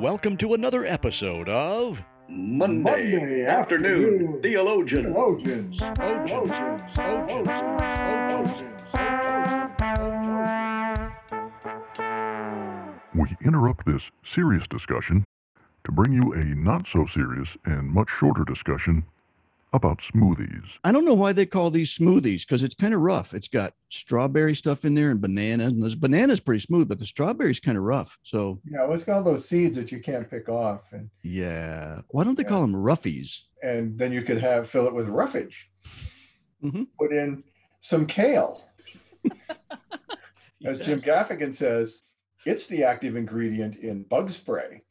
Welcome to another episode of Monday, Monday afternoon, afternoon, theologians. Theologians. Ojans. Theologians. We interrupt this serious discussion to bring you a not so serious and much shorter discussion about smoothies. I don't know why they call these smoothies because it's kind of rough. It's got strawberry stuff in there and banana. And this banana's pretty smooth, but the strawberry's kind of rough. So Yeah, what's called those seeds that you can't pick off, and yeah, why don't they call them roughies? and then you could have fill it with roughage. Mhm. Put in some kale, as Jim Gaffigan says. It's the active ingredient in bug spray.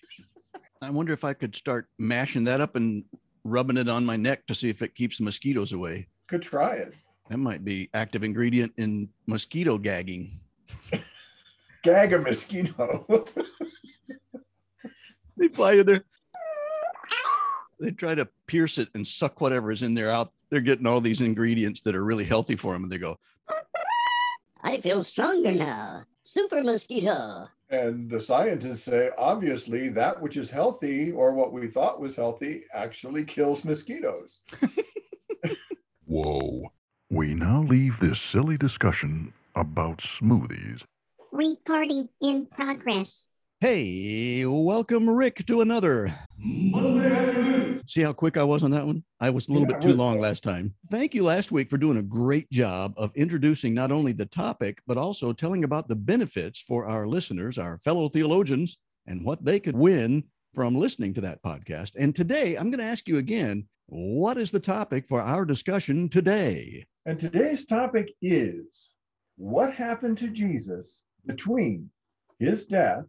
I wonder if I could start mashing that up and rubbing it on my neck to see if it keeps the mosquitoes away. Could try it. That might be active ingredient in mosquito gagging. Gag a mosquito. They fly in there. They try to pierce it and suck whatever is in there out. They're getting all these ingredients that are really healthy for them, and they go, I feel stronger now. Super mosquito. And the scientists say, obviously, that which is healthy or what we thought was healthy actually kills mosquitoes. Whoa. We now leave this silly discussion about smoothies. Recording in progress. Hey, welcome, Rick, to another See how quick I was on that one? I was a little Yeah, bit too long last time. Thank you last week for doing a great job of introducing not only the topic, but also telling about the benefits for our listeners, our fellow theologians, and what they could win from listening to that podcast. And today, I'm going to ask you again what is the topic for our discussion today? And today's topic is what happened to Jesus between his death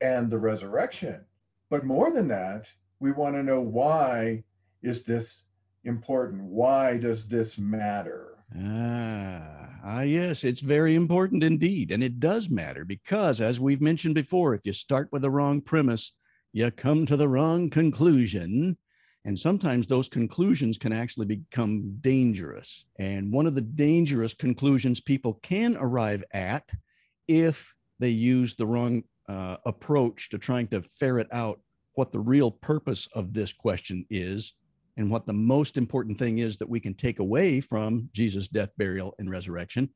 and the resurrection. But more than that, we want to know why is this important? Why does this matter? Ah, ah, yes, it's very important indeed. And it does matter because, as we've mentioned before, if you start with the wrong premise, you come to the wrong conclusion. And sometimes those conclusions can actually become dangerous. And one of the dangerous conclusions people can arrive at if they use the wrong uh, approach to trying to ferret out what the real purpose of this question is and what the most important thing is that we can take away from Jesus' death, burial, and resurrection,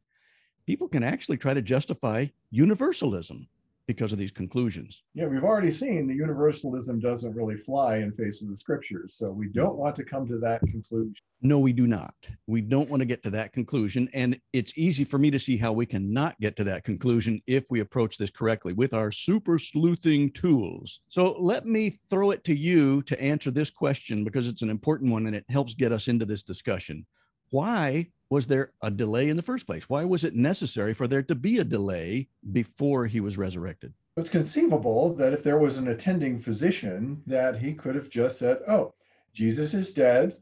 people can actually try to justify universalism because of these conclusions. Yeah, we've already seen the universalism doesn't really fly in face of the scriptures. So we don't want to come to that conclusion. No, we do not. We don't want to get to that conclusion. And it's easy for me to see how we cannot get to that conclusion if we approach this correctly with our super sleuthing tools. So let me throw it to you to answer this question because it's an important one and it helps get us into this discussion. Why was there a delay in the first place? Why was it necessary for there to be a delay before he was resurrected? It's conceivable that if there was an attending physician, that he could have just said, "Oh, Jesus is dead,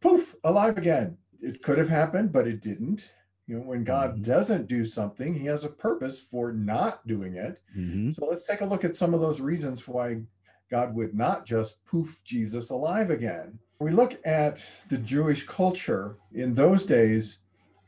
poof, alive again." It could have happened, but it didn't. You know, when God Mhm. doesn't do something, He has a purpose for not doing it. Mhm. So let's take a look at some of those reasons why God would not just poof Jesus alive again. We look at the Jewish culture in those days.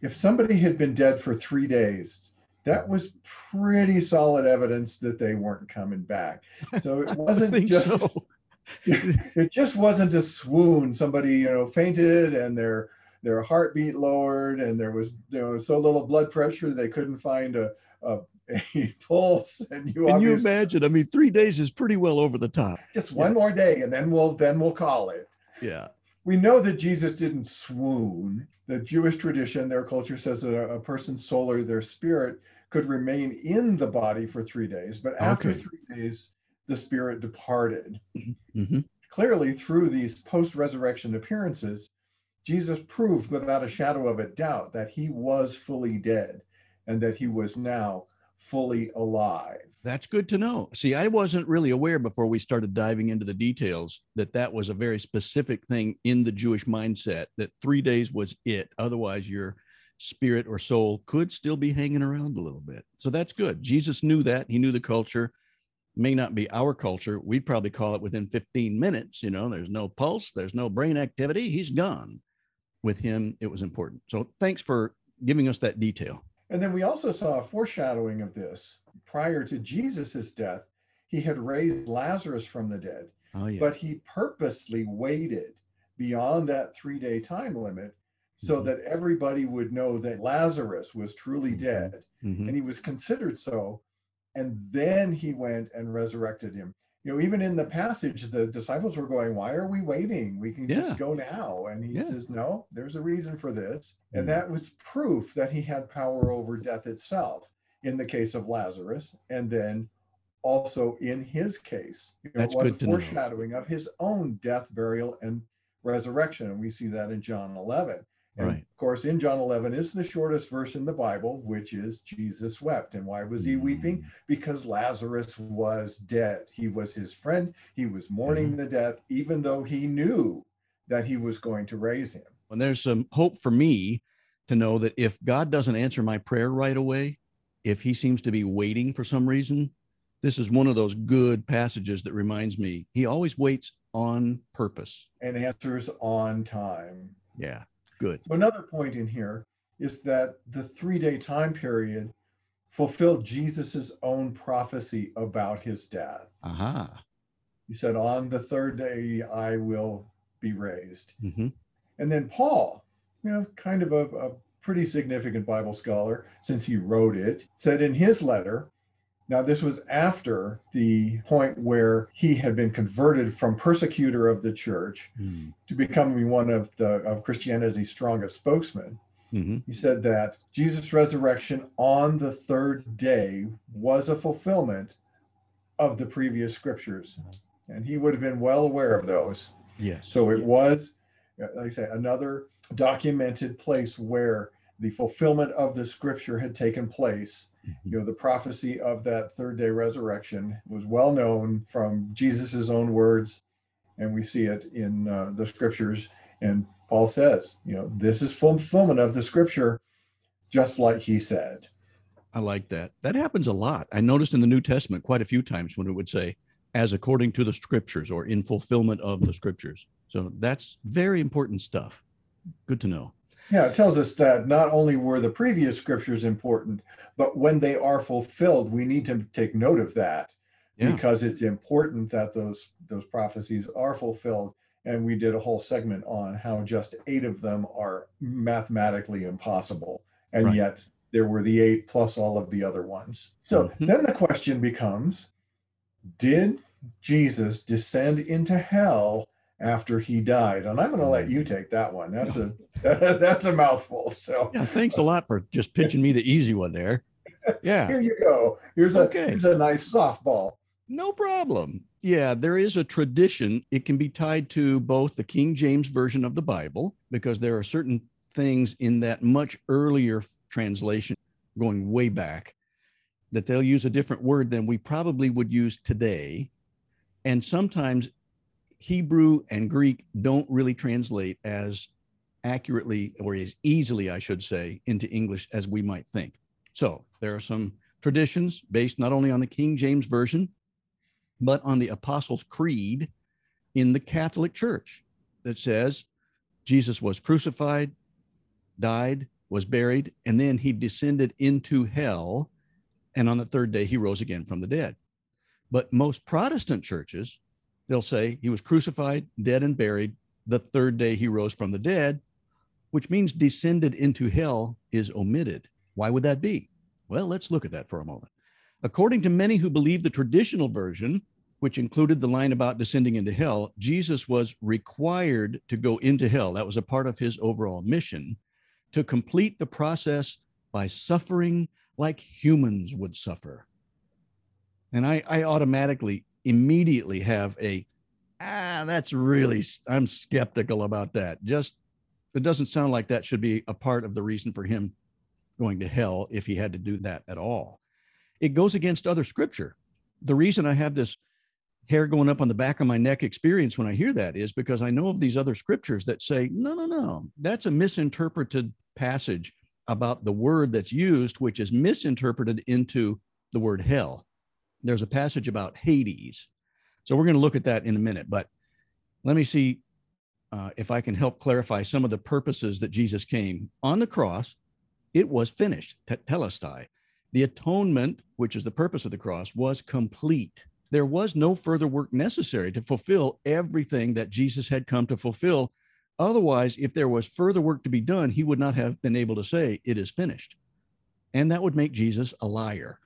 If somebody had been dead for three days, that was pretty solid evidence that they weren't coming back. So it wasn't just so. it just wasn't a swoon. Somebody, you know, fainted and their their heartbeat lowered, and there was you know so little blood pressure they couldn't find a a, a pulse. And you Can you imagine? I mean, three days is pretty well over the top. just one more day, and then we'll then we'll call it. Yeah. We know that Jesus didn't swoon. The Jewish tradition, their culture says that a, a person's soul or their spirit could remain in the body for three days, but after Okay. three days, the spirit departed. hmm clearly through these post-resurrection appearances jesus proved without a shadow of a doubt that he was fully dead and that he was now fully alive That's good to know. See, I wasn't really aware before we started diving into the details that that was a very specific thing in the Jewish mindset that three days was it. Otherwise, your spirit or soul could still be hanging around a little bit. So that's good. Jesus knew that. He knew the culture. May not be our culture. We'd probably call it within 15 minutes. You know, there's no pulse, there's no brain activity. He's gone. With him, it was important. So thanks for giving us that detail. And then we also saw a foreshadowing of this prior to Jesus's death, he had raised Lazarus from the dead, Oh, yeah. but he purposely waited beyond that three day time limit so Mhm. that everybody would know that Lazarus was truly Mhm. dead Mhm. and he was considered so. And then he went and resurrected him. You know, even in the passage, the disciples were going, Why are we waiting? We can Yeah. just go now. And he Yeah. says, No, there's a reason for this. And Mhm. that was proof that he had power over death itself in the case of Lazarus. And then also in his case, you know, That's it was good a to know. foreshadowing of his own death, burial, and resurrection. And we see that in John 11. And Right. of course, in John 11 is the shortest verse in the Bible, which is Jesus wept. And why was he weeping? Mm. Because Lazarus was dead. He was his friend. He was mourning the death, even though he knew that he was going to raise him. And there's some hope for me to know that if God doesn't answer my prayer right away, if he seems to be waiting for some reason, this is one of those good passages that reminds me he always waits on purpose. and answers on time. Yeah, good. Another point in here is that the three day time period fulfilled Jesus's own prophecy about his death. Aha. He said, On the third day, I will be raised. hmm And then Paul, you know, kind of a, a pretty significant Bible scholar since he wrote it, said in his letter, now this was after the point where he had been converted from persecutor of the church hmm to becoming one of the of Christianity's strongest spokesmen. hmm He said that Jesus' resurrection on the third day was a fulfillment of the previous scriptures. And he would have been well aware of those. Yes. So it was, uh, like I say, another documented place where the fulfillment of the scripture had taken place. You know, the prophecy of that third day resurrection was well known from Jesus's own words, and we see it in uh, the scriptures. And Paul says, you know, this is fulfillment of the scripture, just like he said. I like that. That happens a lot. I noticed in the New Testament quite a few times when it would say, as according to the scriptures or in fulfillment of the scriptures. So that's very important stuff. Good to know. Yeah, it tells us that not only were the previous scriptures important, but when they are fulfilled, we need to take note of that Yeah. because it's important that those those prophecies are fulfilled. And we did a whole segment on how just eight of them are mathematically impossible, and Right. yet there were the eight plus all of the other ones. So Mhm. then the question becomes: Did Jesus descend into hell after he died? And I'm going to let you take that one. That's a that's a mouthful. So Yeah. Thanks a lot for just pitching me the easy one there. Yeah. here you go. Here's a Okay. here's a nice softball. No problem. Yeah, there is a tradition. It can be tied to both the King James Version of the Bible, because there are certain things in that much earlier translation going way back that they'll use a different word than we probably would use today. And sometimes Hebrew and Greek don't really translate as accurately or as easily, I should say, into English as we might think. So there are some traditions based not only on the King James Version, but on the Apostles' Creed in the Catholic Church that says Jesus was crucified, died, was buried, and then he descended into hell. And on the third day, he rose again from the dead. But most Protestant churches, they'll say he was crucified, dead, and buried. The third day, he rose from the dead, which means descended into hell is omitted. Why would that be? Well, let's look at that for a moment. According to many who believe the traditional version, which included the line about descending into hell, Jesus was required to go into hell. That was a part of his overall mission to complete the process by suffering like humans would suffer. And I, I automatically, immediately have a, ah, that's really, I'm skeptical about that. Just, it doesn't sound like that should be a part of the reason for him going to hell if he had to do that at all. It goes against other scripture. The reason I have this hair going up on the back of my neck experience when I hear that is because I know of these other scriptures that say, no, no, no, that's a misinterpreted passage about the word that's used, which is misinterpreted into the word hell. There's a passage about Hades. So we're going to look at that in a minute, but let me see uh, if I can help clarify some of the purposes that Jesus came on the cross. It was finished, te- telestai. The atonement, which is the purpose of the cross, was complete. There was no further work necessary to fulfill everything that Jesus had come to fulfill. Otherwise, if there was further work to be done, he would not have been able to say, It is finished. And that would make Jesus a liar.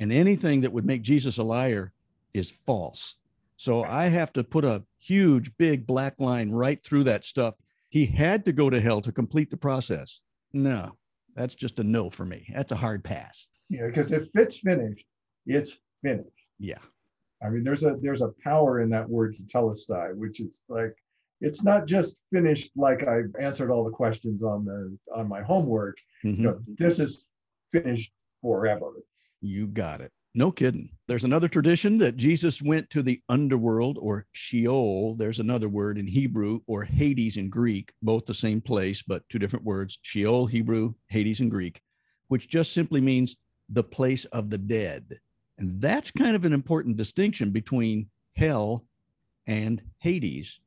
And anything that would make Jesus a liar is false. So I have to put a huge, big black line right through that stuff. He had to go to hell to complete the process. No, that's just a no for me. That's a hard pass. Yeah, because if it's finished, it's finished. Yeah. I mean, there's a there's a power in that word tetelestai, which is like it's not just finished like I've answered all the questions on the on my homework. Mhm. You know, this is finished forever. You got it. No kidding. There's another tradition that Jesus went to the underworld or Sheol. There's another word in Hebrew or Hades in Greek, both the same place, but two different words Sheol, Hebrew, Hades in Greek, which just simply means the place of the dead. And that's kind of an important distinction between hell and Hades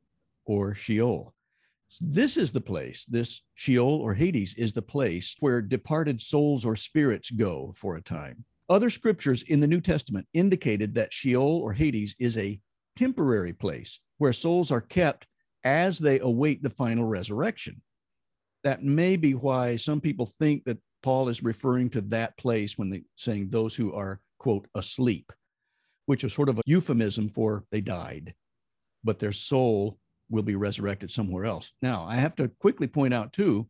or Sheol. This is the place, this Sheol or Hades is the place where departed souls or spirits go for a time. Other scriptures in the New Testament indicated that Sheol or Hades is a temporary place where souls are kept as they await the final resurrection. That may be why some people think that Paul is referring to that place when they saying those who are quote asleep, which is sort of a euphemism for they died, but their soul will be resurrected somewhere else. Now, I have to quickly point out too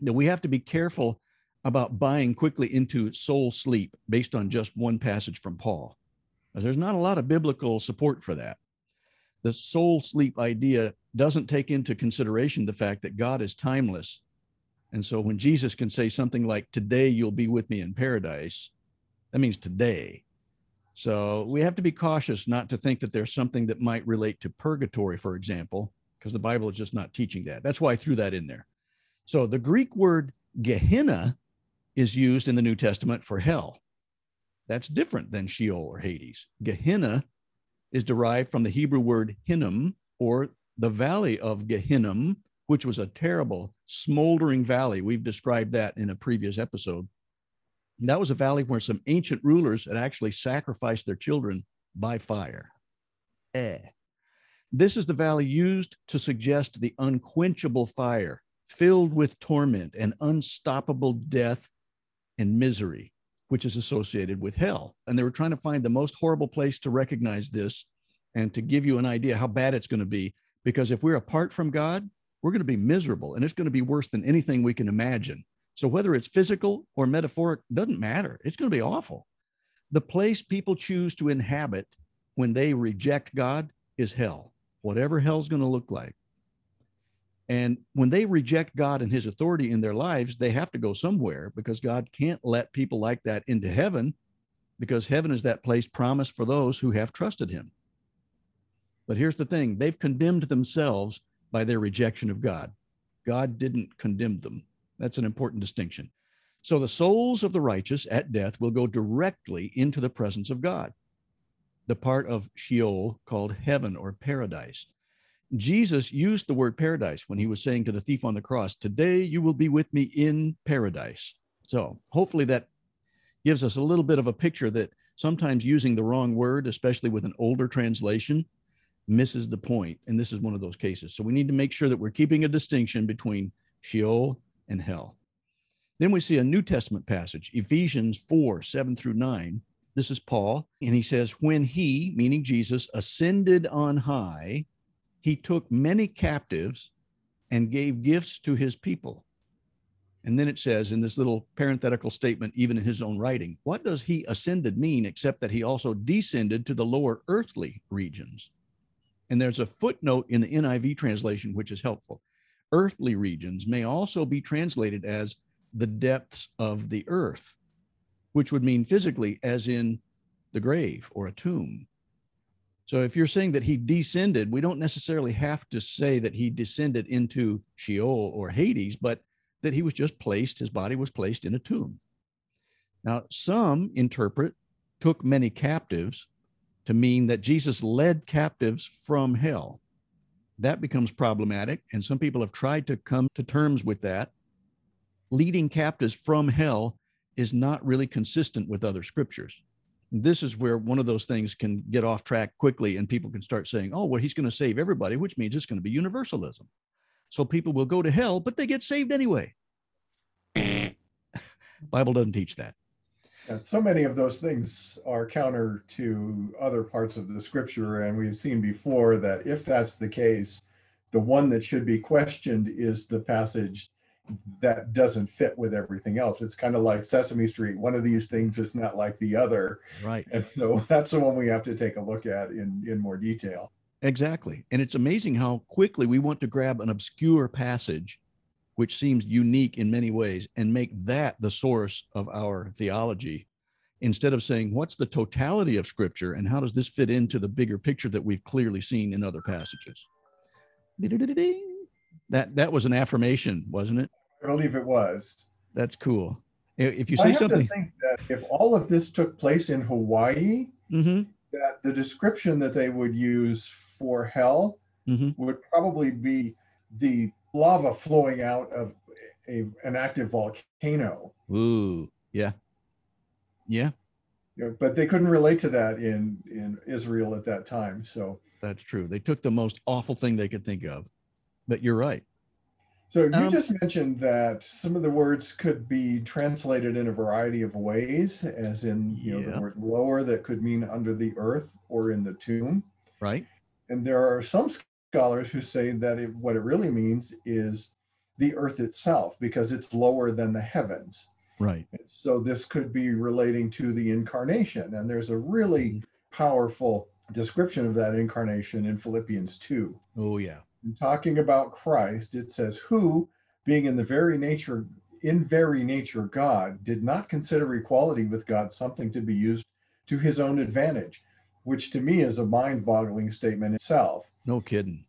that we have to be careful about buying quickly into soul sleep based on just one passage from Paul. There's not a lot of biblical support for that. The soul sleep idea doesn't take into consideration the fact that God is timeless. And so when Jesus can say something like, Today you'll be with me in paradise, that means today. So we have to be cautious not to think that there's something that might relate to purgatory, for example, because the Bible is just not teaching that. That's why I threw that in there. So the Greek word Gehenna is used in the New Testament for hell. That's different than Sheol or Hades. Gehenna is derived from the Hebrew word Hinnom or the valley of Gehinnom, which was a terrible, smoldering valley. We've described that in a previous episode. And that was a valley where some ancient rulers had actually sacrificed their children by fire. Eh. This is the valley used to suggest the unquenchable fire filled with torment and unstoppable death and misery, which is associated with hell. And they were trying to find the most horrible place to recognize this and to give you an idea how bad it's going to be. Because if we're apart from God, we're going to be miserable and it's going to be worse than anything we can imagine. So whether it's physical or metaphoric doesn't matter. It's going to be awful. The place people choose to inhabit when they reject God is hell, whatever hell's going to look like. And when they reject God and his authority in their lives, they have to go somewhere because God can't let people like that into heaven because heaven is that place promised for those who have trusted him. But here's the thing they've condemned themselves by their rejection of God. God didn't condemn them. That's an important distinction. So the souls of the righteous at death will go directly into the presence of God, the part of Sheol called heaven or paradise. Jesus used the word paradise when he was saying to the thief on the cross, Today you will be with me in paradise. So hopefully that gives us a little bit of a picture that sometimes using the wrong word, especially with an older translation, misses the point. And this is one of those cases. So we need to make sure that we're keeping a distinction between Sheol and hell. Then we see a New Testament passage, Ephesians 4 7 through 9. This is Paul, and he says, When he, meaning Jesus, ascended on high, he took many captives and gave gifts to his people. And then it says in this little parenthetical statement, even in his own writing, what does he ascended mean except that he also descended to the lower earthly regions? And there's a footnote in the NIV translation, which is helpful. Earthly regions may also be translated as the depths of the earth, which would mean physically, as in the grave or a tomb. So if you're saying that he descended, we don't necessarily have to say that he descended into Sheol or Hades, but that he was just placed, his body was placed in a tomb. Now, some interpret took many captives to mean that Jesus led captives from hell. That becomes problematic, and some people have tried to come to terms with that. Leading captives from hell is not really consistent with other scriptures. This is where one of those things can get off track quickly and people can start saying, oh, well, he's going to save everybody, which means it's going to be universalism. So people will go to hell, but they get saved anyway. Bible doesn't teach that. Yeah, so many of those things are counter to other parts of the scripture. And we've seen before that if that's the case, the one that should be questioned is the passage that doesn't fit with everything else. It's kind of like Sesame Street. One of these things is not like the other. Right. And so that's the one we have to take a look at in, in more detail. Exactly. And it's amazing how quickly we want to grab an obscure passage, which seems unique in many ways, and make that the source of our theology instead of saying, what's the totality of scripture and how does this fit into the bigger picture that we've clearly seen in other passages? That, that was an affirmation, wasn't it? I believe it was. That's cool. If you say I have something, to think that if all of this took place in Hawaii, Mhm, that the description that they would use for hell mhm. would probably be the lava flowing out of a, an active volcano. ooh, yeah, yeah, You but they couldn't relate to that in in Israel at that time. So that's true. They took the most awful thing they could think of. But you're right. So you Um, just mentioned that some of the words could be translated in a variety of ways, as in you know Yeah. the word lower that could mean under the earth or in the tomb. Right. And there are some scholars who say that it, what it really means is the earth itself, because it's lower than the heavens. Right. So this could be relating to the incarnation. And there's a really Mhm. powerful description of that incarnation in Philippians 2. Oh, yeah. In talking about Christ, it says, Who, being in the very nature, in very nature God, did not consider equality with God something to be used to his own advantage, which to me is a mind boggling statement itself. No kidding.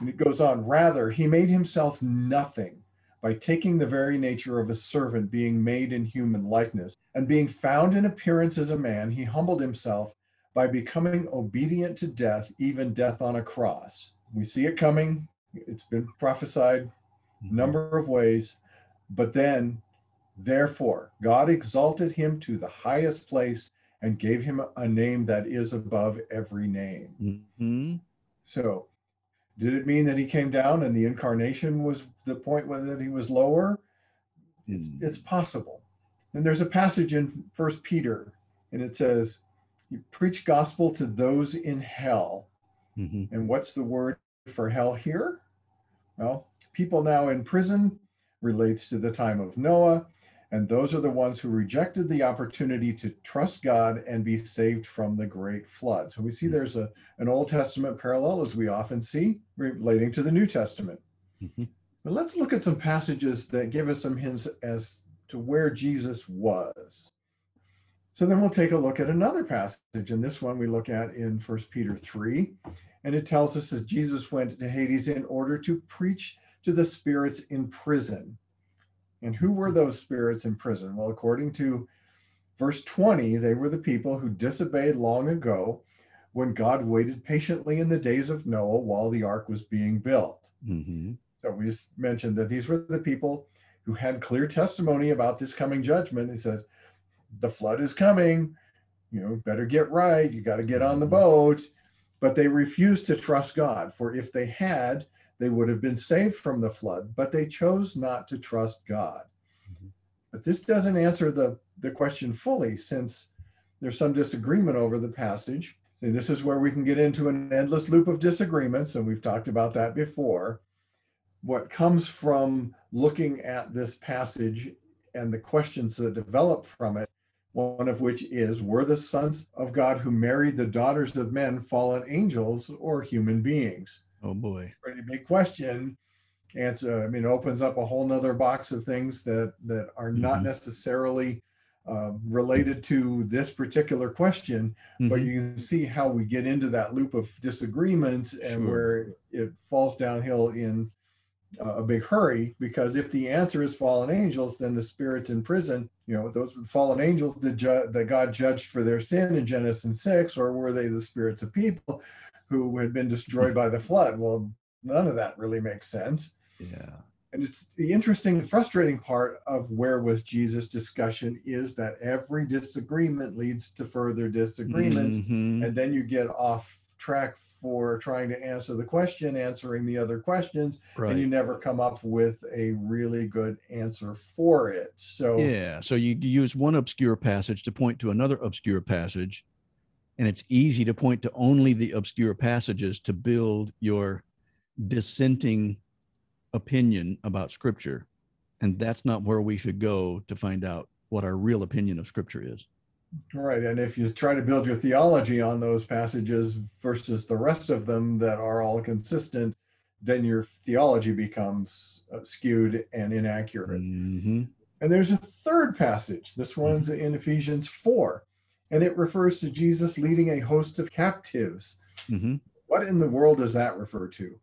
And it goes on, rather, he made himself nothing by taking the very nature of a servant, being made in human likeness, and being found in appearance as a man, he humbled himself by becoming obedient to death, even death on a cross. We see it coming. It's been prophesied a number of ways. But then, therefore, God exalted him to the highest place and gave him a name that is above every name. Mhm. So, did it mean that he came down and the incarnation was the point where that he was lower? It's Mm. it's possible. And there's a passage in First Peter, and it says, "You preach gospel to those in hell." Mhm. And what's the word for hell here? Well, people now in prison relates to the time of Noah, and those are the ones who rejected the opportunity to trust God and be saved from the great flood. So we see there's a an Old Testament parallel as we often see relating to the New Testament. Mhm. But let's look at some passages that give us some hints as to where Jesus was. So then we'll take a look at another passage, and this one we look at in First Peter 3. And it tells us that Jesus went to Hades in order to preach to the spirits in prison. And who were those spirits in prison? Well, according to verse 20, they were the people who disobeyed long ago when God waited patiently in the days of Noah while the ark was being built. Mhm. So we just mentioned that these were the people who had clear testimony about this coming judgment. He said, the flood is coming, you know, better get right. You got to get on the Mhm. boat. But they refused to trust God, for if they had, they would have been saved from the flood, but they chose not to trust God. Mhm. But this doesn't answer the, the question fully, since there's some disagreement over the passage. And this is where we can get into an endless loop of disagreements, and we've talked about that before. What comes from looking at this passage and the questions that develop from it, one of which is Were the sons of God who married the daughters of men fallen angels or human beings? Oh boy. Pretty big question. Answer, I mean, it opens up a whole nother box of things that that are not Mhm. necessarily uh, related to this particular question, but Mhm. you can see how we get into that loop of disagreements and Sure. where it falls downhill in a big hurry because if the answer is fallen angels then the spirits in prison you know those fallen angels that, ju- that god judged for their sin in genesis 6 or were they the spirits of people who had been destroyed by the flood well none of that really makes sense Yeah. And it's the interesting, frustrating part of where was Jesus discussion is that every disagreement leads to further disagreements. Mhm. And then you get off track for trying to answer the question, answering the other questions, and you never come up with a really good answer for it. So, Yeah. So you you use one obscure passage to point to another obscure passage, and it's easy to point to only the obscure passages to build your dissenting opinion about Scripture. And that's not where we should go to find out what our real opinion of Scripture is. Right. And if you try to build your theology on those passages versus the rest of them that are all consistent, then your theology becomes uh, skewed and inaccurate. Mhm. And there's a third passage. This one's in Ephesians 4, and it refers to Jesus leading a host of captives. Mhm. What in the world does that refer to?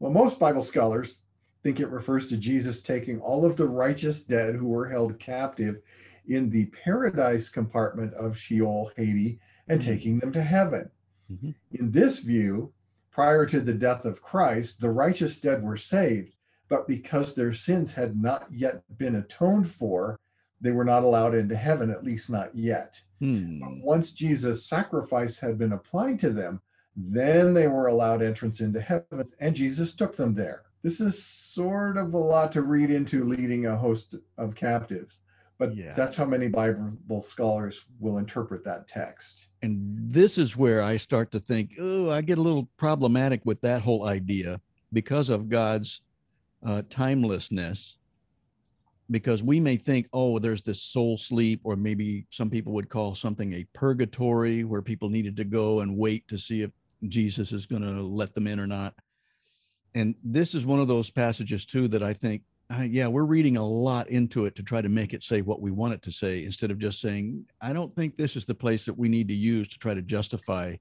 Well, most Bible scholars think it refers to Jesus taking all of the righteous dead who were held captive in the paradise compartment of Sheol, Hades, and Mhm. taking them to heaven. Mhm. In this view, prior to the death of Christ, the righteous dead were saved, but because their sins had not yet been atoned for, they were not allowed into heaven, at least not yet. Hmm. But once Jesus' sacrifice had been applied to them, then they were allowed entrance into heaven, and Jesus took them there. This is sort of a lot to read into leading a host of captives, but Yeah. that's how many Bible scholars will interpret that text. And this is where I start to think, oh, I get a little problematic with that whole idea because of God's uh, timelessness. Because we may think, oh, there's this soul sleep, or maybe some people would call something a purgatory where people needed to go and wait to see if Jesus is going to let them in or not. And this is one of those passages, too, that I think, uh, yeah, we're reading a lot into it to try to make it say what we want it to say instead of just saying, I don't think this is the place that we need to use to try to justify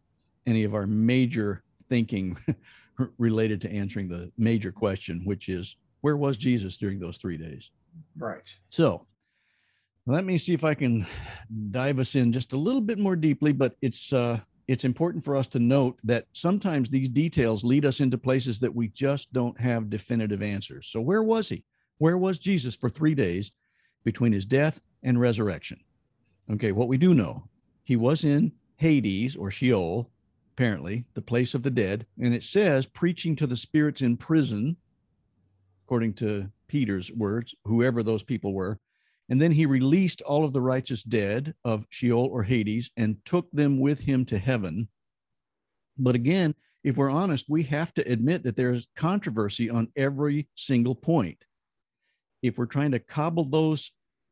any of our major thinking related to answering the major question, which is where was Jesus during those three days? Right. So let me see if I can dive us in just a little bit more deeply, but it's uh it's important for us to note that sometimes these details lead us into places that we just don't have definitive answers. So where was he? Where was Jesus for 3 days between his death and resurrection? Okay, what we do know, he was in Hades or Sheol, apparently, the place of the dead, and it says preaching to the spirits in prison according to Peter's words, whoever those people were. And then he released all of the righteous dead of Sheol or Hades and took them with him to heaven. But again, if we're honest, we have to admit that there's controversy on every single point. If we're trying to cobble those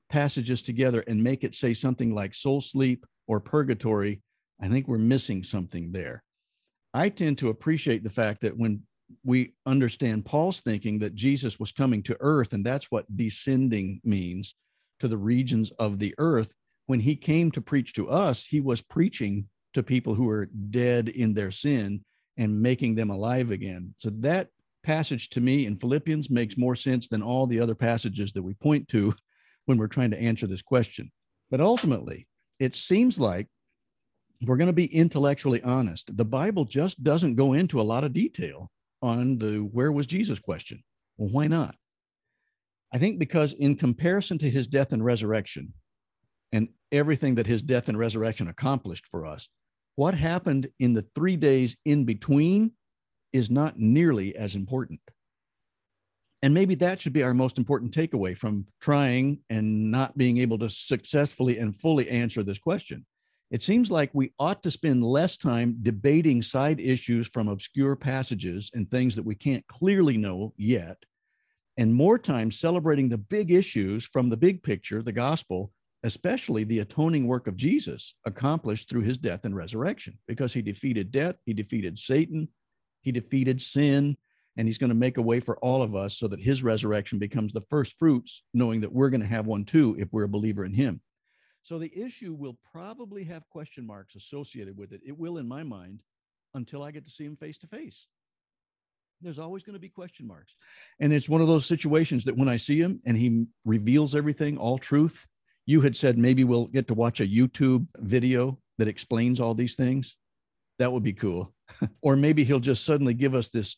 passages together and make it say something like soul sleep or purgatory, I think we're missing something there. I tend to appreciate the fact that when we understand Paul's thinking that Jesus was coming to earth, and that's what descending means to the regions of the earth. When he came to preach to us, he was preaching to people who were dead in their sin and making them alive again. So that passage to me in Philippians makes more sense than all the other passages that we point to when we're trying to answer this question. But ultimately, it seems like if we're going to be intellectually honest, the Bible just doesn't go into a lot of detail on the where was Jesus question. Well, why not? I think because in comparison to his death and resurrection and everything that his death and resurrection accomplished for us, what happened in the three days in between is not nearly as important. And maybe that should be our most important takeaway from trying and not being able to successfully and fully answer this question. It seems like we ought to spend less time debating side issues from obscure passages and things that we can't clearly know yet, and more time celebrating the big issues from the big picture, the gospel, especially the atoning work of Jesus accomplished through his death and resurrection, because he defeated death, he defeated Satan, he defeated sin, and he's going to make a way for all of us so that his resurrection becomes the first fruits, knowing that we're going to have one too if we're a believer in him. So the issue will probably have question marks associated with it. It will, in my mind, until I get to see him face to face. There's always going to be question marks. And it's one of those situations that when I see him and he reveals everything, all truth, you had said maybe we'll get to watch a YouTube video that explains all these things. That would be cool. or maybe he'll just suddenly give us this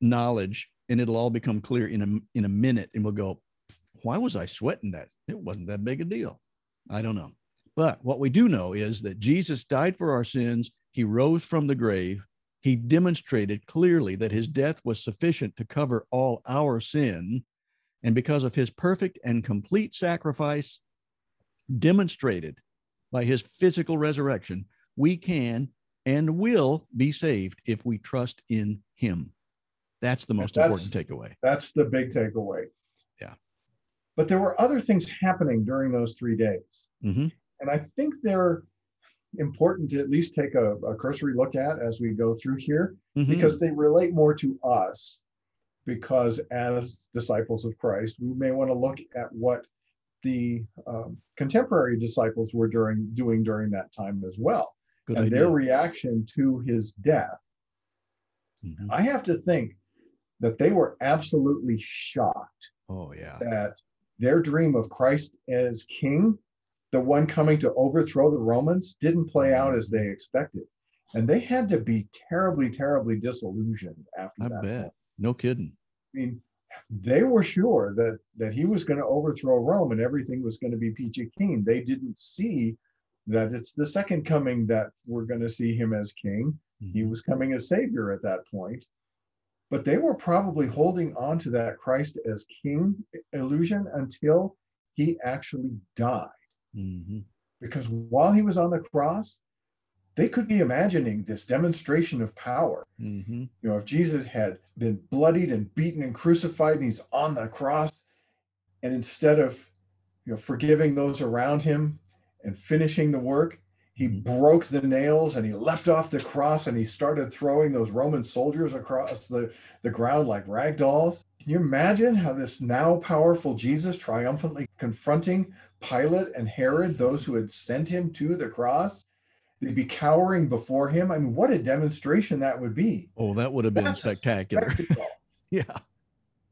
knowledge and it'll all become clear in a in a minute and we'll go why was i sweating that? It wasn't that big a deal. I don't know. But what we do know is that jesus died for our sins. He rose from the grave. He demonstrated clearly that his death was sufficient to cover all our sin. And because of his perfect and complete sacrifice demonstrated by his physical resurrection we can and will be saved if we trust in him that's the most That's- important takeaway That's the big takeaway. Yeah. But there were other things happening during those three days. Mhm. And I think they're important to at least take a, a cursory look at as we go through here Mhm. because they relate more to us. Because as disciples of Christ, we may want to look at what the um, contemporary disciples were during doing during that time as well, good and idea their reaction to his death. Mhm. I have to think that they were absolutely shocked oh yeah that their dream of Christ as king, the one coming to overthrow the Romans, didn't play out as they expected. And they had to be terribly, terribly disillusioned after i that. bet point. no kidding I mean, they were sure that that he was going to overthrow Rome and everything was going to be peachy keen. They didn't see that it's the second coming that we're going to see him as king. He Mhm. was coming as savior at that point. But they were probably holding on to that Christ as king illusion until he actually died. Mhm. Because while he was on the cross, they could be imagining this demonstration of power. Mhm. You know, if Jesus had been bloodied and beaten and crucified and he's on the cross, and instead of you know forgiving those around him and finishing the work, he Mhm. broke the nails and he leapt off the cross and he started throwing those Roman soldiers across the, the ground like rag dolls. Can you imagine how this now powerful Jesus triumphantly confronting Pilate and Herod, those who had sent him to the cross? They'd be cowering before him. I mean, what a demonstration that would be. oh that would have been That's spectacular yeah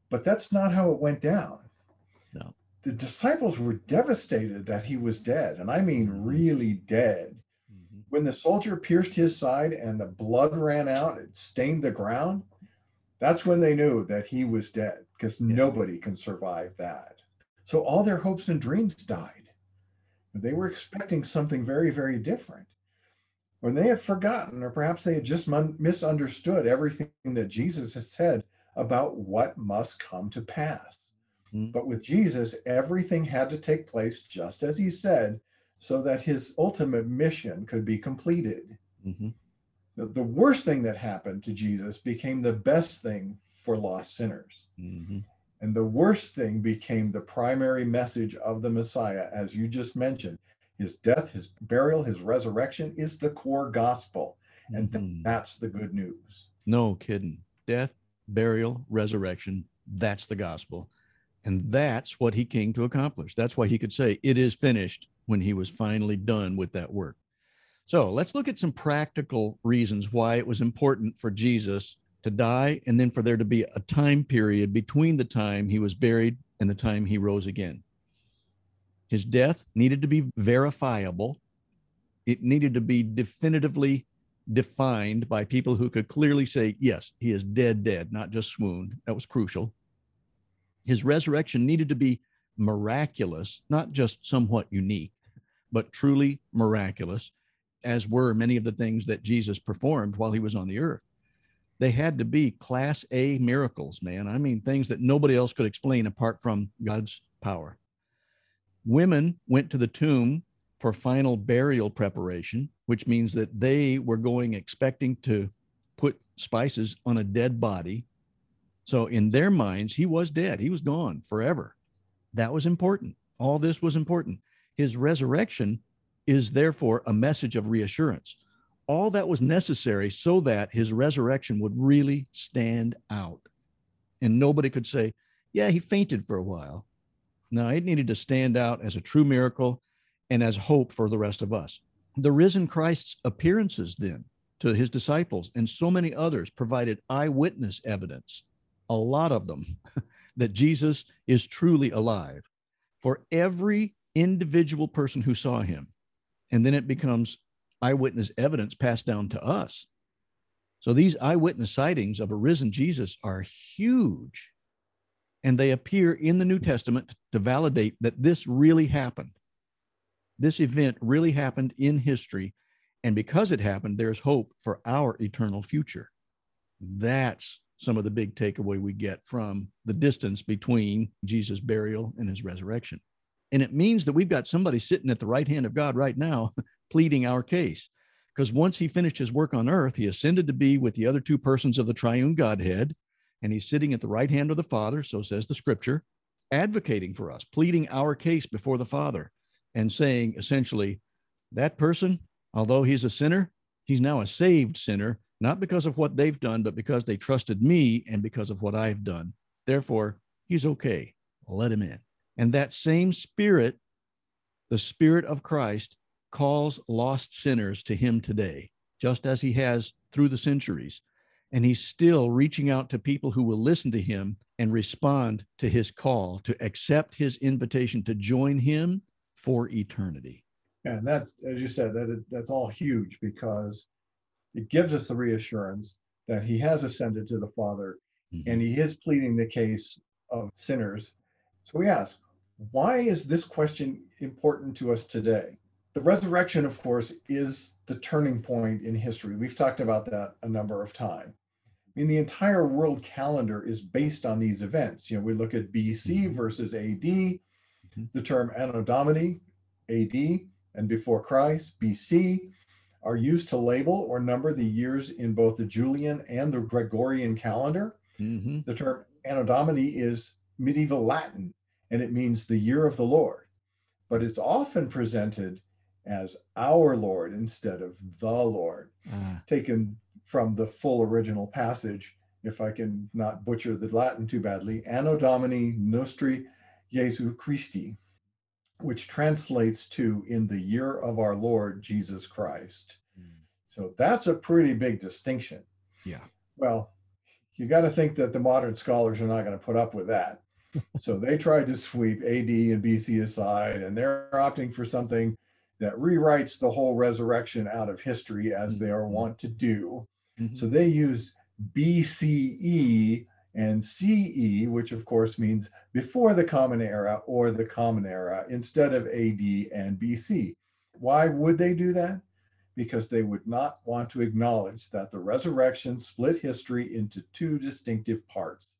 but that's not how it went down. The disciples were devastated that he was dead, and I mean really dead. Mhm. When the soldier pierced his side and the blood ran out, it stained the ground. That's when they knew that he was dead because Yeah. nobody can survive that. So all their hopes and dreams died. They were expecting something very, very different. When they had forgotten, or perhaps they had just misunderstood everything that Jesus has said about what must come to pass. Mhm. But with Jesus, everything had to take place just as he said, so that his ultimate mission could be completed. Mhm. The, the worst thing that happened to Jesus became the best thing for lost sinners. Mhm. And the worst thing became the primary message of the Messiah, as you just mentioned. His death, his burial, his resurrection is the core gospel. And th- Mhm. that's the good news. No kidding. Death, burial, resurrection. That's the gospel. And that's what he came to accomplish. That's why he could say, It is finished when he was finally done with that work. So let's look at some practical reasons why it was important for Jesus to die and then for there to be a time period between the time he was buried and the time he rose again. His death needed to be verifiable, it needed to be definitively defined by people who could clearly say, yes, he is dead, dead, not just swooned. That was crucial. His resurrection needed to be miraculous, not just somewhat unique, but truly miraculous, as were many of the things that Jesus performed while he was on the earth. They had to be class A miracles, man. I mean, things that nobody else could explain apart from God's power. Women went to the tomb for final burial preparation, which means that they were going expecting to put spices on a dead body. So, in their minds, he was dead. He was gone forever. That was important. All this was important. His resurrection is therefore a message of reassurance. All that was necessary so that his resurrection would really stand out. And nobody could say, yeah, he fainted for a while. No, it needed to stand out as a true miracle and as hope for the rest of us. The risen Christ's appearances then to his disciples and so many others provided eyewitness evidence, a lot of them, that Jesus is truly alive for every individual person who saw him. And then it becomes eyewitness evidence passed down to us. So these eyewitness sightings of a risen Jesus are huge. And they appear in the New Testament to validate that this really happened. This event really happened in history. And because it happened, there's hope for our eternal future. That's some of the big takeaway we get from the distance between Jesus' burial and his resurrection. And it means that we've got somebody sitting at the right hand of God right now pleading our case. Because once he finished his work on earth, he ascended to be with the other two persons of the triune Godhead, and he's sitting at the right hand of the Father, so says the scripture, advocating for us, pleading our case before the Father, and saying essentially, that person, although he's a sinner, he's now a saved sinner, not because of what they've done, but because they trusted me and because of what I've done. Therefore, he's okay. Let him in. And that same spirit, the spirit of Christ, calls lost sinners to him today, just as he has through the centuries. And he's still reaching out to people who will listen to him and respond to his call to accept his invitation to join him for eternity. And that's, as you said, that that's all huge because it gives us the reassurance that he has ascended to the Father mm-hmm. and he is pleading the case of sinners. So we ask, why is this question important to us today? the resurrection, of course, is the turning point in history. We've talked about that a number of times. I mean, the entire world calendar is based on these events. You know, we look at BC mm-hmm. versus AD, mm-hmm. the term Anno Domini, AD, and before Christ, BC, are used to label or number the years in both the Julian and the Gregorian calendar. Mm-hmm. The term Anno Domini is medieval Latin, and it means the year of the Lord. But it's often presented as our Lord instead of the Lord, uh. taken from the full original passage, if I can not butcher the Latin too badly, Anno Domini Nostri Jesu Christi, which translates to in the year of our Lord Jesus Christ. Mm. So that's a pretty big distinction. Yeah. Well, you got to think that the modern scholars are not going to put up with that. so they tried to sweep AD and BC aside, and they're opting for something that rewrites the whole resurrection out of history as they are mm-hmm. wont to do. Mm-hmm. So they use BCE and CE, which of course means before the Common Era or the Common Era, instead of AD and BC. Why would they do that? Because they would not want to acknowledge that the resurrection split history into two distinctive parts.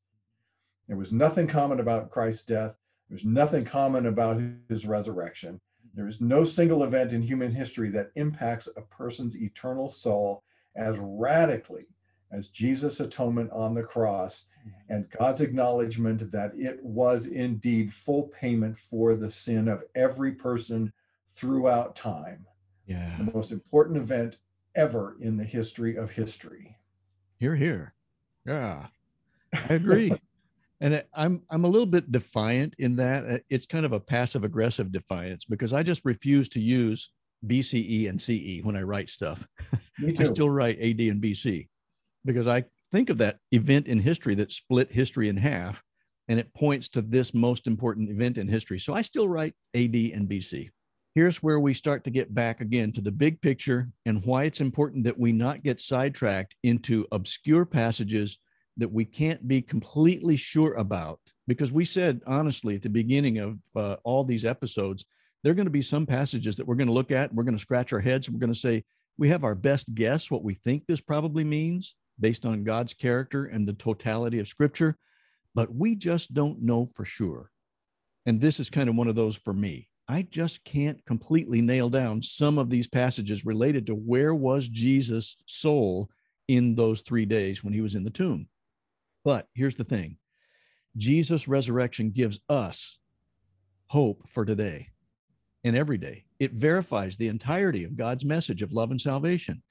There was nothing common about Christ's death, there's nothing common about his resurrection. There is no single event in human history that impacts a person's eternal soul as radically as Jesus' atonement on the cross and God's acknowledgement that it was indeed full payment for the sin of every person throughout time. Yeah. The most important event ever in the history of history. Hear, hear. Yeah. I agree. and i'm i'm a little bit defiant in that uh, it's kind of a passive aggressive defiance because i just refuse to use bce and ce when i write stuff i still write ad and bc because i think of that event in history that split history in half and it points to this most important event in history. So i still write ad and bc here's where we start to get back again to the big picture and why it's important that we not get sidetracked into obscure passages that we can't be completely sure about. Because we said honestly at the beginning of uh, all these episodes there are going to be some passages that we're going to look at and we're going to scratch our heads and we're going to say we have our best guess what we think this probably means based on god's character and the totality of scripture but we just don't know for sure and this is kind of one of those for me i just can't completely nail down some of these passages related to where was jesus soul in those three days when he was in the tomb but here's the thing Jesus' resurrection gives us hope for today and every day. It verifies the entirety of God's message of love and salvation.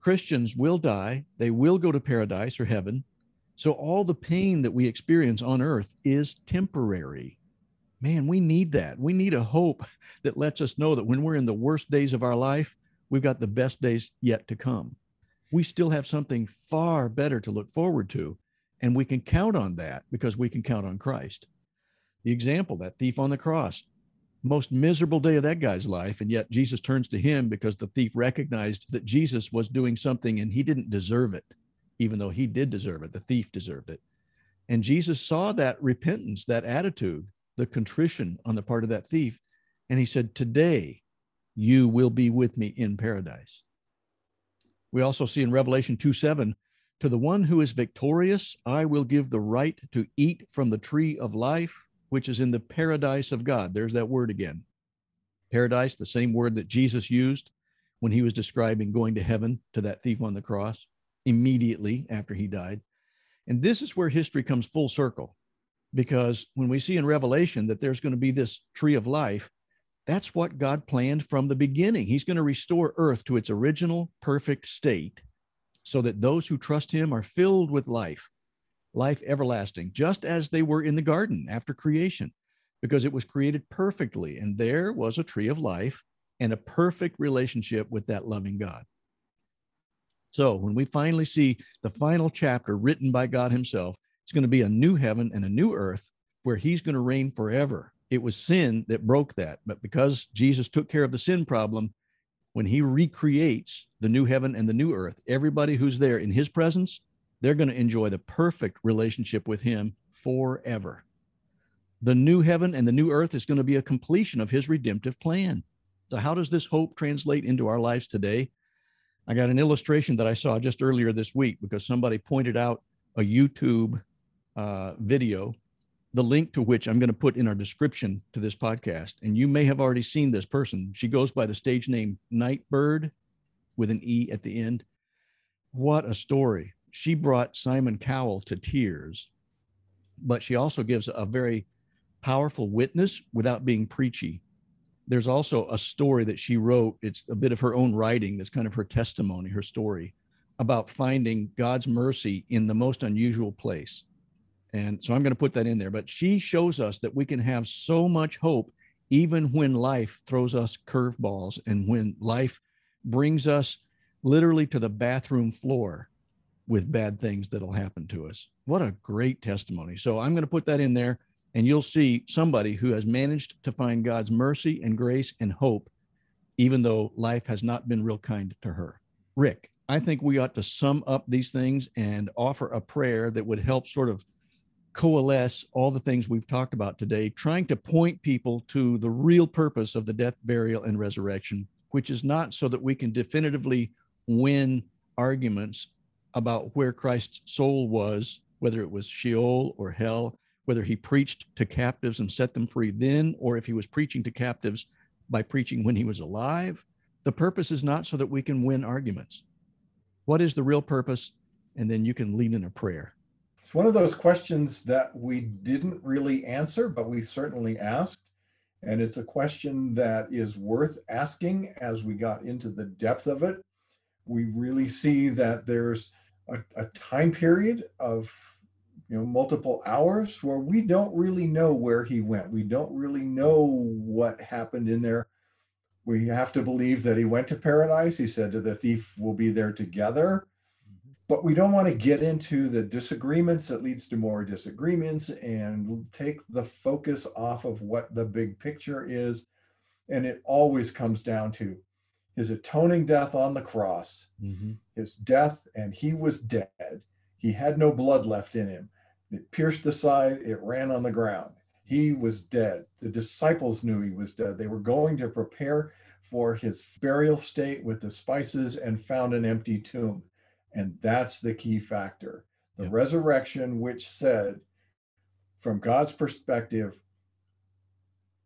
Christians will die, they will go to paradise or heaven. So all the pain that we experience on earth is temporary. Man, we need that. We need a hope that lets us know that when we're in the worst days of our life, we've got the best days yet to come. We still have something far better to look forward to and we can count on that because we can count on Christ. The example, that thief on the cross, most miserable day of that guy's life. And yet Jesus turns to him because the thief recognized that Jesus was doing something and he didn't deserve it. even though he did deserve it. The thief deserved it. And Jesus saw that repentance, that attitude, the contrition on the part of that thief. And he said, Today you will be with me in paradise. We also see in Revelation 2 7, to the one who is victorious, I will give the right to eat from the tree of life, which is in the paradise of God. There's that word again. Paradise, the same word that Jesus used when he was describing going to heaven to that thief on the cross immediately after he died. And this is where history comes full circle because when we see in Revelation that there's going to be this tree of life, that's what God planned from the beginning. He's going to restore earth to its original perfect state so that those who trust him are filled with life, life everlasting, just as they were in the garden after creation, because it was created perfectly. And there was a tree of life and a perfect relationship with that loving God. So when we finally see the final chapter written by God Himself, it's going to be a new heaven and a new earth where He's going to reign forever. It was sin that broke that. But because Jesus took care of the sin problem, when He recreates the new heaven and the new earth, everybody who's there in His presence, they're going to enjoy the perfect relationship with Him forever. The new heaven and the new earth is going to be a completion of His redemptive plan. So, how does this hope translate into our lives today? I got an illustration that I saw just earlier this week because somebody pointed out a YouTube uh, video, the link to which I'm going to put in our description to this podcast. And you may have already seen this person. She goes by the stage name Nightbirde with an E at the end. What a story. She brought Simon Cowell to tears, but she also gives a very powerful witness without being preachy there's also a story that she wrote. It's a bit of her own writing. That's kind of her testimony, her story about finding God's mercy in the most unusual place. And so I'm going to put that in there. But she shows us that we can have so much hope even when life throws us curveballs and when life brings us literally to the bathroom floor with bad things that'll happen to us. What a great testimony. So I'm going to put that in there and you'll see somebody who has managed to find God's mercy and grace and hope, even though life has not been real kind to her. Rick, I think we ought to sum up these things and offer a prayer that would help sort of coalesce all the things we've talked about today, trying to point people to the real purpose of the death, burial, and resurrection, which is not so that we can definitively win arguments about where Christ's soul was, whether it was Sheol or hell, whether he preached to captives and set them free then, or if he was preaching to captives by preaching when he was alive. The purpose is not so that we can win arguments. What is the real purpose? And then you can lean in a prayer. It's one of those questions that we didn't really answer, but we certainly asked. And it's a question that is worth asking as we got into the depth of it. We really see that there's a, a time period of you know multiple hours where we don't really know where he went. We don't really know what happened in there. We have to believe that he went to paradise. He said to the thief we'll be there together. Mm-hmm. but we don't want to get into the disagreements that leads to more disagreements and take the focus off of what the big picture is. And it always comes down to his atoning death on the cross mm-hmm. his death and he was dead he had no blood left in him it pierced the side, it ran on the ground. He was dead. The disciples knew he was dead. They were going to prepare for his burial state with the spices and found an empty tomb. And that's the key factor. The yep. resurrection, which said, from God's perspective,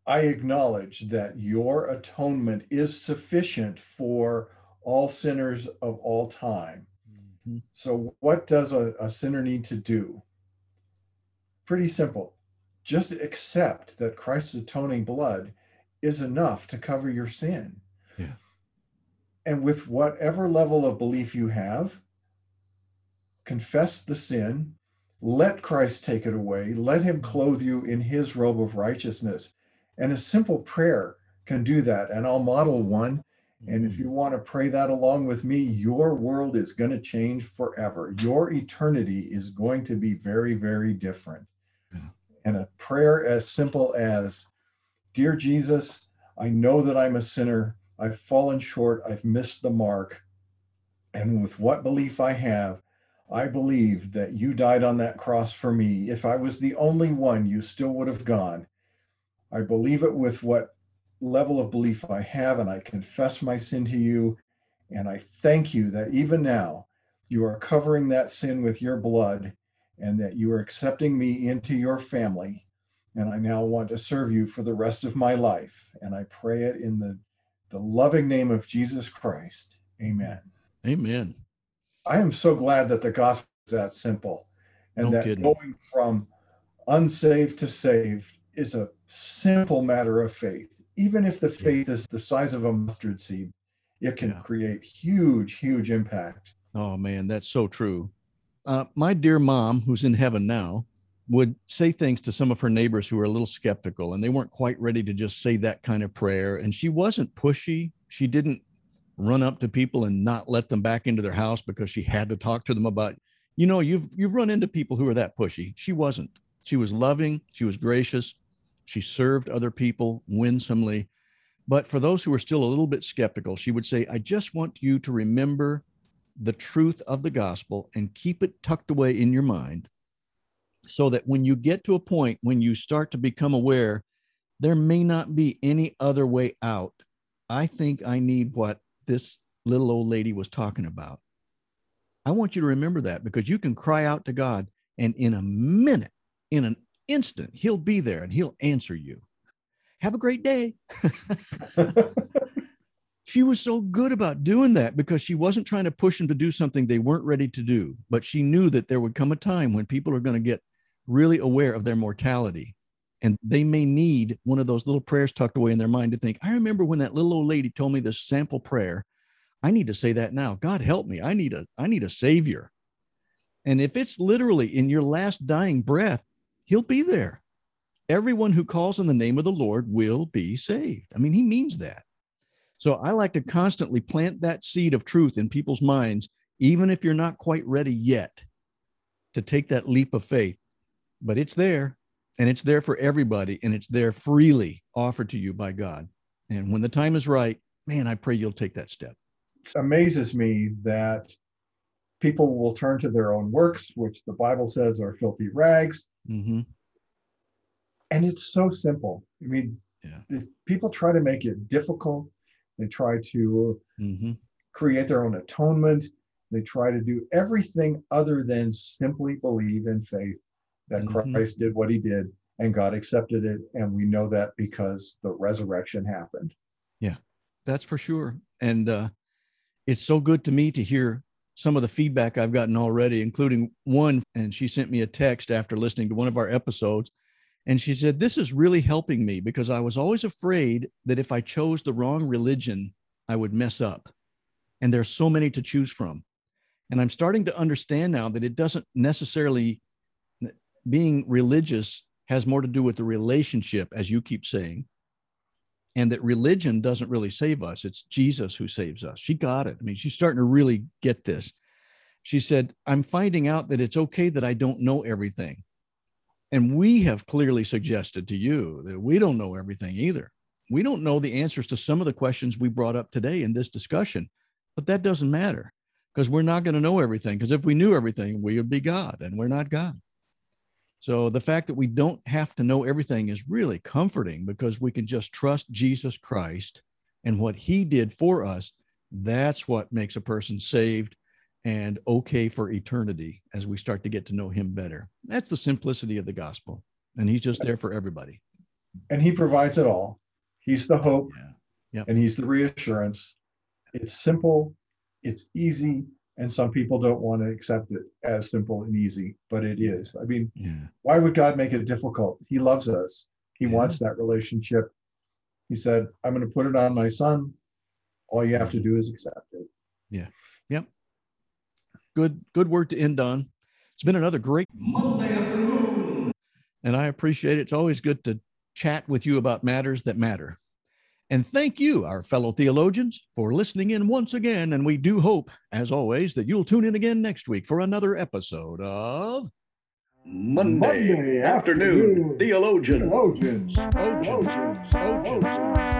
I acknowledge that your atonement is sufficient for all sinners of all time. Mm-hmm. So, what does a, a sinner need to do? Pretty simple. Just accept that Christ's atoning blood is enough to cover your sin. Yeah. And with whatever level of belief you have, confess the sin, let Christ take it away, let him clothe you in his robe of righteousness. And a simple prayer can do that. And I'll model one. And if mm-hmm. you want to pray that along with me, your world is going to change forever. Your eternity is going to be very, very different and a prayer as simple as Dear Jesus, I know that I'm a sinner. I've fallen short. I've missed the mark. And with what belief I have, I believe that you died on that cross for me. If I was the only one, you still would have gone. I believe it with what level of belief I have, and I confess my sin to you. And I thank you that even now you are covering that sin with your blood and that you are accepting me into your family. And I now want to serve you for the rest of my life. And I pray it in the, the loving name of Jesus Christ. Amen. Amen. I am so glad that the gospel is that simple and No that kidding. going from unsaved to saved is a simple matter of faith. Even if the faith is the size of a mustard seed, it can Yeah. create huge, huge impact. Oh man, that's so true. Uh, my dear mom, who's in heaven now, would say things to some of her neighbors who were a little skeptical and they weren't quite ready to just say that kind of prayer. And she wasn't pushy. She didn't run up to people and not let them back into their house because she had to talk to them about, you know, you've you've run into people who are that pushy. She wasn't. She was loving, she was gracious, she served other people winsomely. But for those who were still a little bit skeptical, she would say, I just want you to remember the truth of the gospel and keep it tucked away in your mind so that when you get to a point when you start to become aware there may not be any other way out i think i need what this little old lady was talking about i want you to remember that because you can cry out to god and in a minute in an instant. He'll be there and he'll answer you. Have a great day. She was so good about doing that because she wasn't trying to push them to do something they weren't ready to do but she knew that there would come a time when people are going to get really aware of their mortality and they may need one of those little prayers tucked away in their mind to think i remember when that little old lady told me this sample prayer. I need to say that now. God help me. I need a i need a savior. And if it's literally in your last dying breath he'll be there everyone who calls on the name of the lord will be saved i mean he means that so I like to constantly plant that seed of truth in people's minds, even if you're not quite ready yet to take that leap of faith. But it's there and it's there for everybody and it's there freely offered to you by God. And when the time is right, man, I pray you'll take that step. It amazes me that people will turn to their own works, which the Bible says are filthy rags. Hmm And it's so simple. I mean, Yeah. people try to make it difficult. They try to hmm create their own atonement. They try to do everything other than simply believe in faith that Mhm. Christ did what he did and God accepted it. And we know that because the resurrection happened. Yeah, that's for sure. And uh, it's so good to me to hear some of the feedback I've gotten already, including one. And she sent me a text after listening to one of our episodes. And she said, This is really helping me because I was always afraid that if I chose the wrong religion, I would mess up. And there's so many to choose from. And I'm starting to understand now that it doesn't necessarily, being religious has more to do with the relationship, as you keep saying, and that religion doesn't really save us. It's Jesus who saves us. She got it. I mean, she's starting to really get this. She said, I'm finding out that it's okay that I don't know everything. And we have clearly suggested to you that we don't know everything either. We don't know the answers to some of the questions we brought up today in this discussion, but that doesn't matter because we're not going to know everything. Because if we knew everything, we would be God, and we're not God. So the fact that we don't have to know everything is really comforting because we can just trust Jesus Christ and what he did for us. That's what makes a person saved and okay for eternity as we start to get to know him better. That's the simplicity of the gospel. And he's just there for everybody. And he provides it all. He's the hope Yeah. Yep. and he's the reassurance. It's simple, it's easy, and some people don't want to accept it as simple and easy, but it is. I mean, Yeah. why would God make it difficult? He loves us. He Yeah. wants that relationship. He said, I'm going to put it on my son. All you have to do is accept it. Yeah. Yep. Good, good word to end on. It's been another great Monday afternoon. And I appreciate it. It's always good to chat with you about matters that matter. And thank you, our fellow theologians, for listening in once again. And we do hope, as always, that you'll tune in again next week for another episode of Monday, Monday afternoon, afternoon, theologian. Theologians. Theologians. Theologians. Theologians.